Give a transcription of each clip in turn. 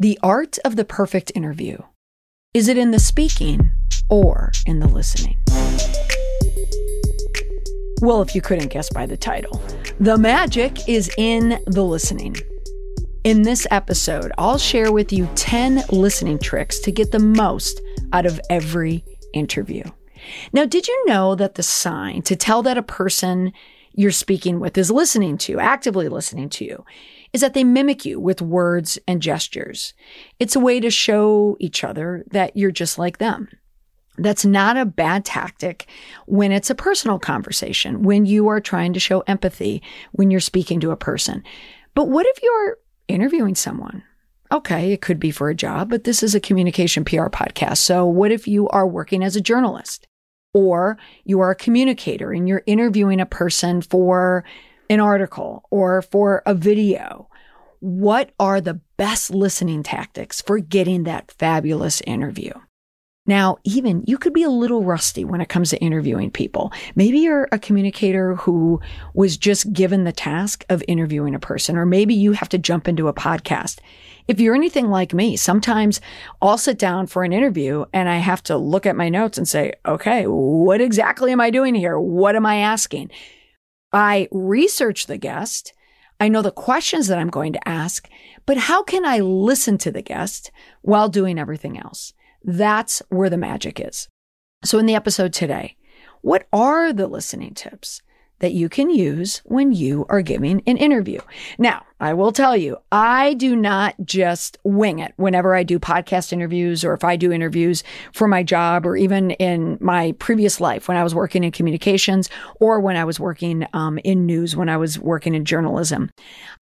The art of the perfect interview. Is it in the speaking or in the listening? Well, if you couldn't guess by the title, the magic is in the listening. In this episode, I'll share with you 10 listening tricks to get the most out of every interview. Now, did you know that the sign to tell that a person you're speaking with is listening to, actively listening to you, is that they mimic you with words and gestures. It's a way to show each other that you're just like them. That's not a bad tactic when it's a personal conversation, when you are trying to show empathy, when you're speaking to a person. But what if you're interviewing someone? Okay, it could be for a job, but this is a communication PR podcast. So what if you are working as a journalist or you are a communicator and you're interviewing a person for an article or for a video, what are the best listening tactics for getting that fabulous interview? Now, even you could be a little rusty when it comes to interviewing people. Maybe you're a communicator who was just given the task of interviewing a person, or maybe you have to jump into a podcast. If you're anything like me, sometimes I'll sit down for an interview and I have to look at my notes and say, okay, what exactly am I doing here? What am I asking? I research the guest. I know the questions that I'm going to ask, but how can I listen to the guest while doing everything else? That's where the magic is. So in the episode today, what are the listening tips? That you can use when you are giving an interview. Now, I will tell you, I do not just wing it whenever I do podcast interviews or if I do interviews for my job or even in my previous life when I was working in communications or when I was working um, in news, when I was working in journalism.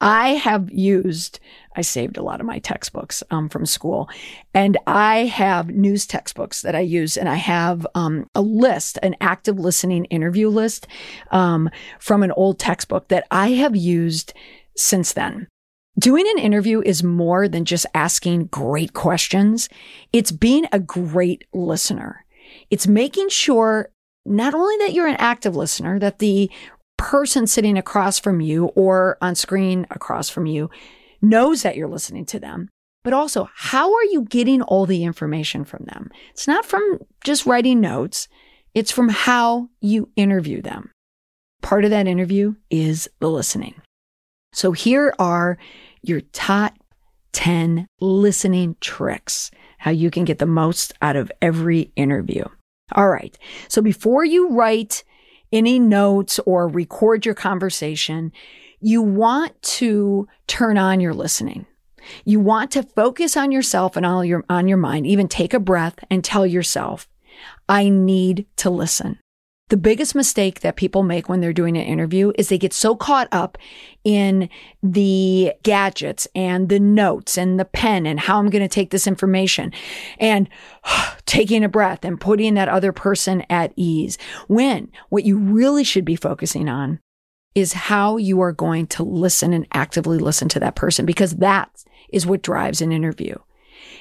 I have used I saved a lot of my textbooks um, from school. And I have news textbooks that I use, and I have um, a list, an active listening interview list um, from an old textbook that I have used since then. Doing an interview is more than just asking great questions. It's being a great listener. It's making sure not only that you're an active listener, that the person sitting across from you or on screen across from you knows that you're listening to them, but also how are you getting all the information from them? It's not from just writing notes. It's from how you interview them. Part of that interview is the listening. So here are your top 10 listening tricks, how you can get the most out of every interview. All right. So before you write any notes or record your conversation, you want to turn on your listening. You want to focus on yourself and all your, on your mind, even take a breath and tell yourself, I need to listen. The biggest mistake that people make when they're doing an interview is they get so caught up in the gadgets and the notes and the pen and how I'm going to take this information and taking a breath and putting that other person at ease. When what you really should be focusing on is how you are going to listen and actively listen to that person because that is what drives an interview.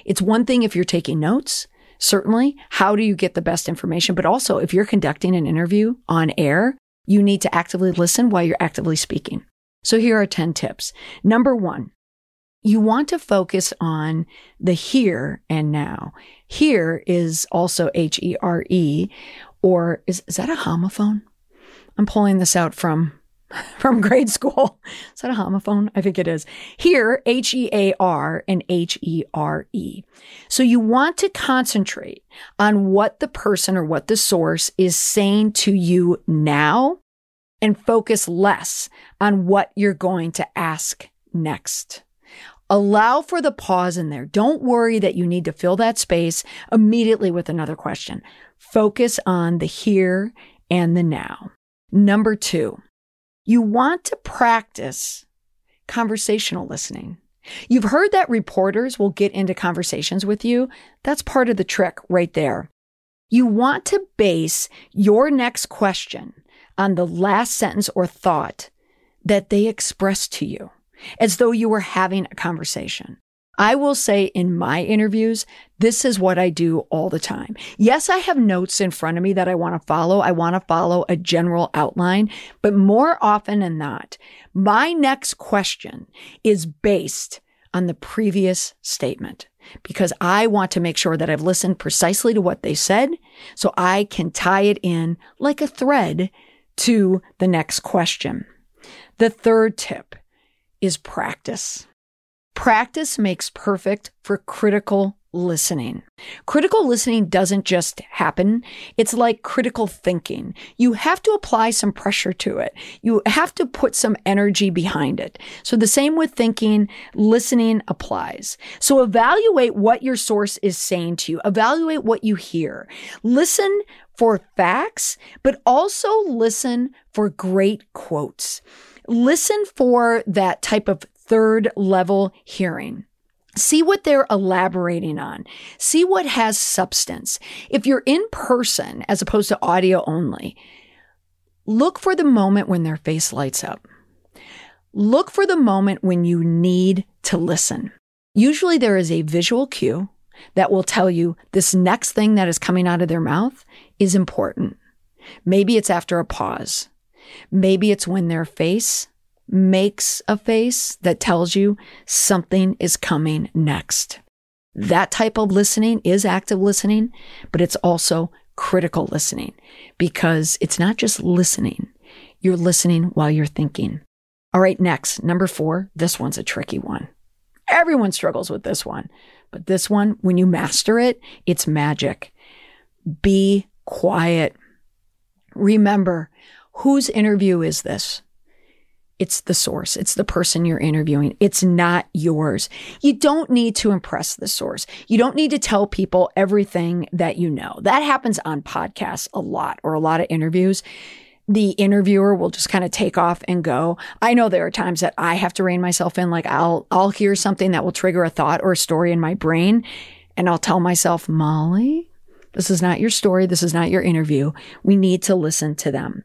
It's one thing if you're taking notes, certainly, how do you get the best information? But also, if you're conducting an interview on air, you need to actively listen while you're actively speaking. So here are 10 tips. Number one, you want to focus on the here and now. Here is also H E R E, or is, is that a homophone? I'm pulling this out from from grade school. Is that a homophone? I think it is. Here, H E A R and H E R E. So you want to concentrate on what the person or what the source is saying to you now and focus less on what you're going to ask next. Allow for the pause in there. Don't worry that you need to fill that space immediately with another question. Focus on the here and the now. Number two, you want to practice conversational listening. You've heard that reporters will get into conversations with you. That's part of the trick right there. You want to base your next question on the last sentence or thought that they expressed to you as though you were having a conversation. I will say in my interviews, this is what I do all the time. Yes, I have notes in front of me that I want to follow. I want to follow a general outline, but more often than not, my next question is based on the previous statement because I want to make sure that I've listened precisely to what they said so I can tie it in like a thread to the next question. The third tip is practice. Practice makes perfect for critical listening. Critical listening doesn't just happen. It's like critical thinking. You have to apply some pressure to it. You have to put some energy behind it. So the same with thinking, listening applies. So evaluate what your source is saying to you. Evaluate what you hear. Listen for facts, but also listen for great quotes. Listen for that type of third level hearing. See what they're elaborating on. See what has substance. If you're in person as opposed to audio only, look for the moment when their face lights up. Look for the moment when you need to listen. Usually there is a visual cue that will tell you this next thing that is coming out of their mouth is important. Maybe it's after a pause. Maybe it's when their face makes a face that tells you something is coming next. That type of listening is active listening, but it's also critical listening because it's not just listening. You're listening while you're thinking. All right, next, number four. This one's a tricky one. Everyone struggles with this one, but this one, when you master it, it's magic. Be quiet. Remember, whose interview is this? It's the source. It's the person you're interviewing. It's not yours. You don't need to impress the source. You don't need to tell people everything that you know. That happens on podcasts a lot or a lot of interviews. The interviewer will just kind of take off and go. I know there are times that I have to rein myself in. Like I'll, I'll hear something that will trigger a thought or a story in my brain and I'll tell myself, Molly, this is not your story. This is not your interview. We need to listen to them.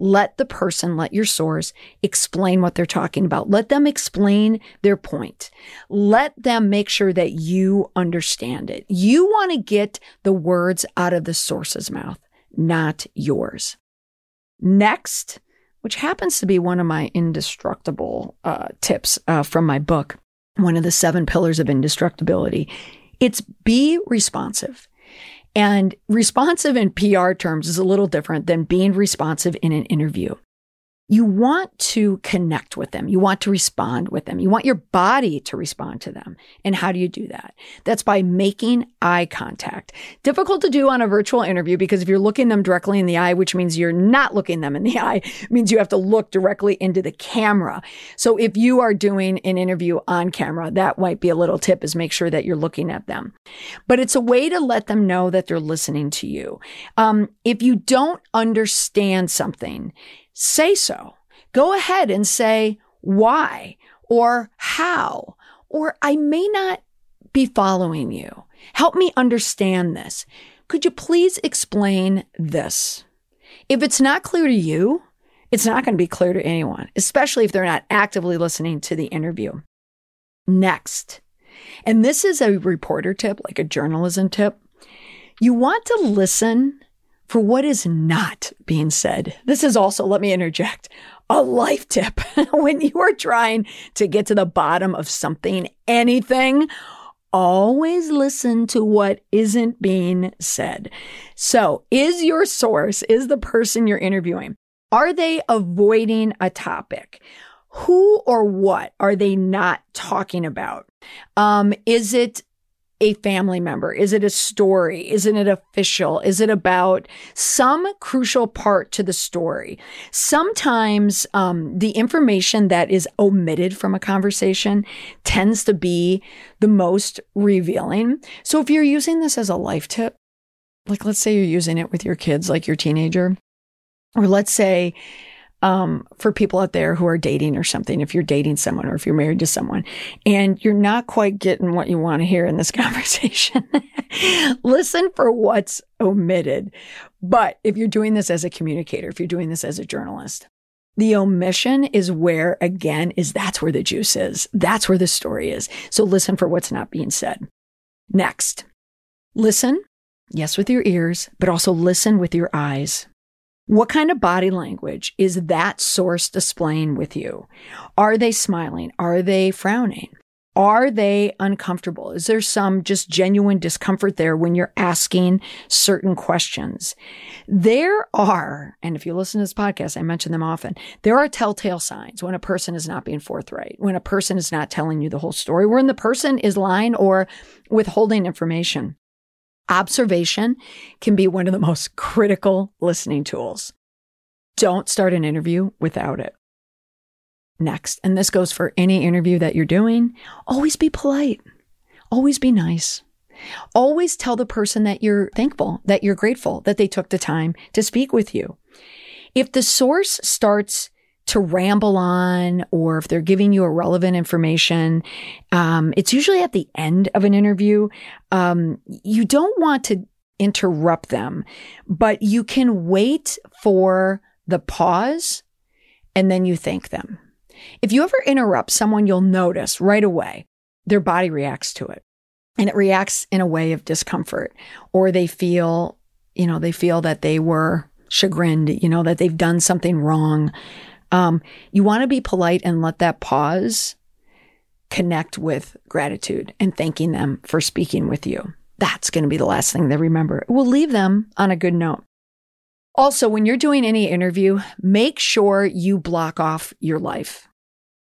Let the person, let your source explain what they're talking about. Let them explain their point. Let them make sure that you understand it. You want to get the words out of the source's mouth, not yours. Next, which happens to be one of my indestructible uh, tips uh, from my book, one of the seven pillars of indestructibility, it's be responsive. And responsive in PR terms is a little different than being responsive in an interview you want to connect with them. You want to respond with them. You want your body to respond to them. And how do you do that? That's by making eye contact. Difficult to do on a virtual interview because if you're looking them directly in the eye, which means you're not looking them in the eye, means you have to look directly into the camera. So if you are doing an interview on camera, that might be a little tip is make sure that you're looking at them. But it's a way to let them know that they're listening to you. Um, if you don't understand something, say so. Go ahead and say why or how, or I may not be following you. Help me understand this. Could you please explain this? If it's not clear to you, it's not going to be clear to anyone, especially if they're not actively listening to the interview. Next, and this is a reporter tip, like a journalism tip. You want to listen for what is not being said. This is also, let me interject, a life tip. when you are trying to get to the bottom of something, anything, always listen to what isn't being said. So, is your source, is the person you're interviewing, are they avoiding a topic? Who or what are they not talking about? Um, is it a family member? Is it a story? Isn't it official? Is it about some crucial part to the story? Sometimes um, the information that is omitted from a conversation tends to be the most revealing. So if you're using this as a life tip, like let's say you're using it with your kids, like your teenager, or let's say um, for people out there who are dating or something, if you're dating someone or if you're married to someone and you're not quite getting what you want to hear in this conversation, listen for what's omitted. But if you're doing this as a communicator, if you're doing this as a journalist, the omission is where, again, is that's where the juice is. That's where the story is. So listen for what's not being said. Next, listen, yes, with your ears, but also listen with your eyes. What kind of body language is that source displaying with you? Are they smiling? Are they frowning? Are they uncomfortable? Is there some just genuine discomfort there when you're asking certain questions? There are, and if you listen to this podcast, I mention them often, there are telltale signs when a person is not being forthright, when a person is not telling you the whole story, when the person is lying or withholding information. Observation can be one of the most critical listening tools. Don't start an interview without it next. And this goes for any interview that you're doing. Always be polite. Always be nice. Always tell the person that you're thankful, that you're grateful that they took the time to speak with you. If the source starts to ramble on, or if they're giving you irrelevant information, um, it's usually at the end of an interview. Um, you don't want to interrupt them, but you can wait for the pause and then you thank them. If you ever interrupt someone, you'll notice right away their body reacts to it. And it reacts in a way of discomfort, or they feel, you know, they feel that they were chagrined, you know, that they've done something wrong. Um, you want to be polite and let that pause connect with gratitude and thanking them for speaking with you. That's going to be the last thing they remember. It will leave them on a good note. Also, when you're doing any interview, make sure you block off your life.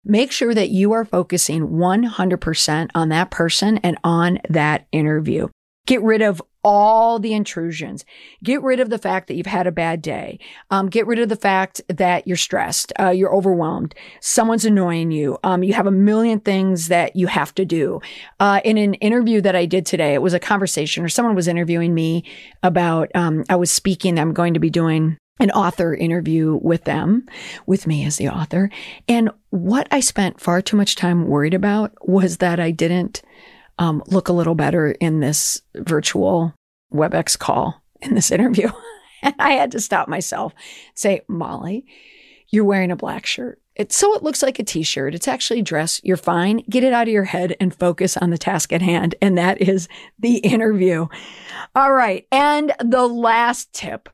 Make sure that you are focusing 100% on that person and on that interview. Get rid of all the intrusions. Get rid of the fact that you've had a bad day. Um, get rid of the fact that you're stressed, uh, you're overwhelmed, someone's annoying you. Um, you have a million things that you have to do. Uh, in an interview that I did today, it was a conversation, or someone was interviewing me about. Um, I was speaking. I'm going to be doing an author interview with them, with me as the author. And what I spent far too much time worried about was that I didn't um, look a little better in this virtual WebEx call in this interview. and I had to stop myself, say, Molly, you're wearing a black shirt. It's so it looks like a t-shirt. It's actually dress. You're fine. Get it out of your head and focus on the task at hand. And that is the interview. All right. And the last tip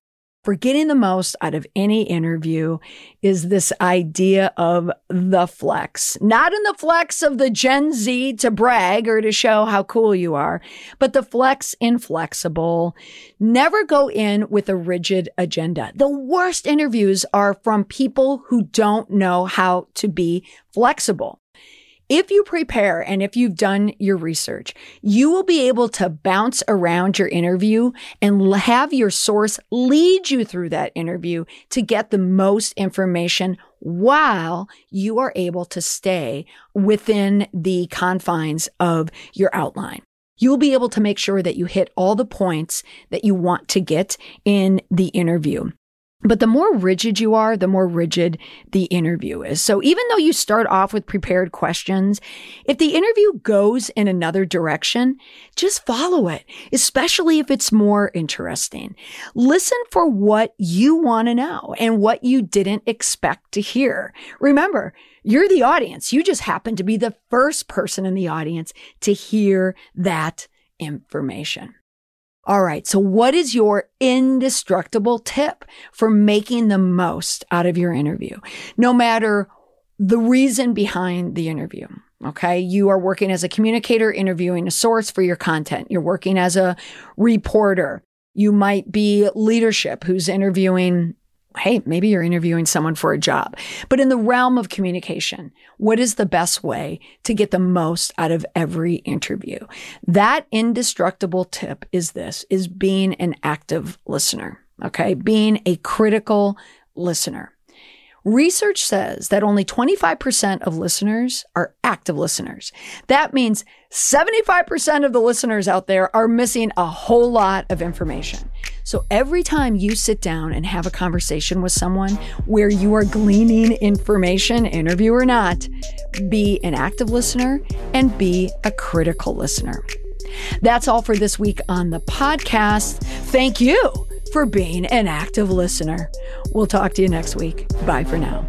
for getting the most out of any interview is this idea of the flex. Not in the flex of the Gen Z to brag or to show how cool you are, but the flex inflexible. Never go in with a rigid agenda. The worst interviews are from people who don't know how to be flexible. If you prepare and if you've done your research, you will be able to bounce around your interview and have your source lead you through that interview to get the most information while you are able to stay within the confines of your outline. You'll be able to make sure that you hit all the points that you want to get in the interview. But the more rigid you are, the more rigid the interview is. So even though you start off with prepared questions, if the interview goes in another direction, just follow it, especially if it's more interesting. Listen for what you want to know and what you didn't expect to hear. Remember, you're the audience. You just happen to be the first person in the audience to hear that information. All right. So what is your indestructible tip for making the most out of your interview? No matter the reason behind the interview. Okay. You are working as a communicator, interviewing a source for your content. You're working as a reporter. You might be leadership who's interviewing hey, maybe you're interviewing someone for a job. But in the realm of communication, what is the best way to get the most out of every interview? That indestructible tip is this, is being an active listener. Okay. Being a critical listener. Research says that only 25% of listeners are active listeners. That means 75% of the listeners out there are missing a whole lot of information. So every time you sit down and have a conversation with someone where you are gleaning information, interview or not, be an active listener and be a critical listener. That's all for this week on the podcast. Thank you for being an active listener. We'll talk to you next week. Bye for now.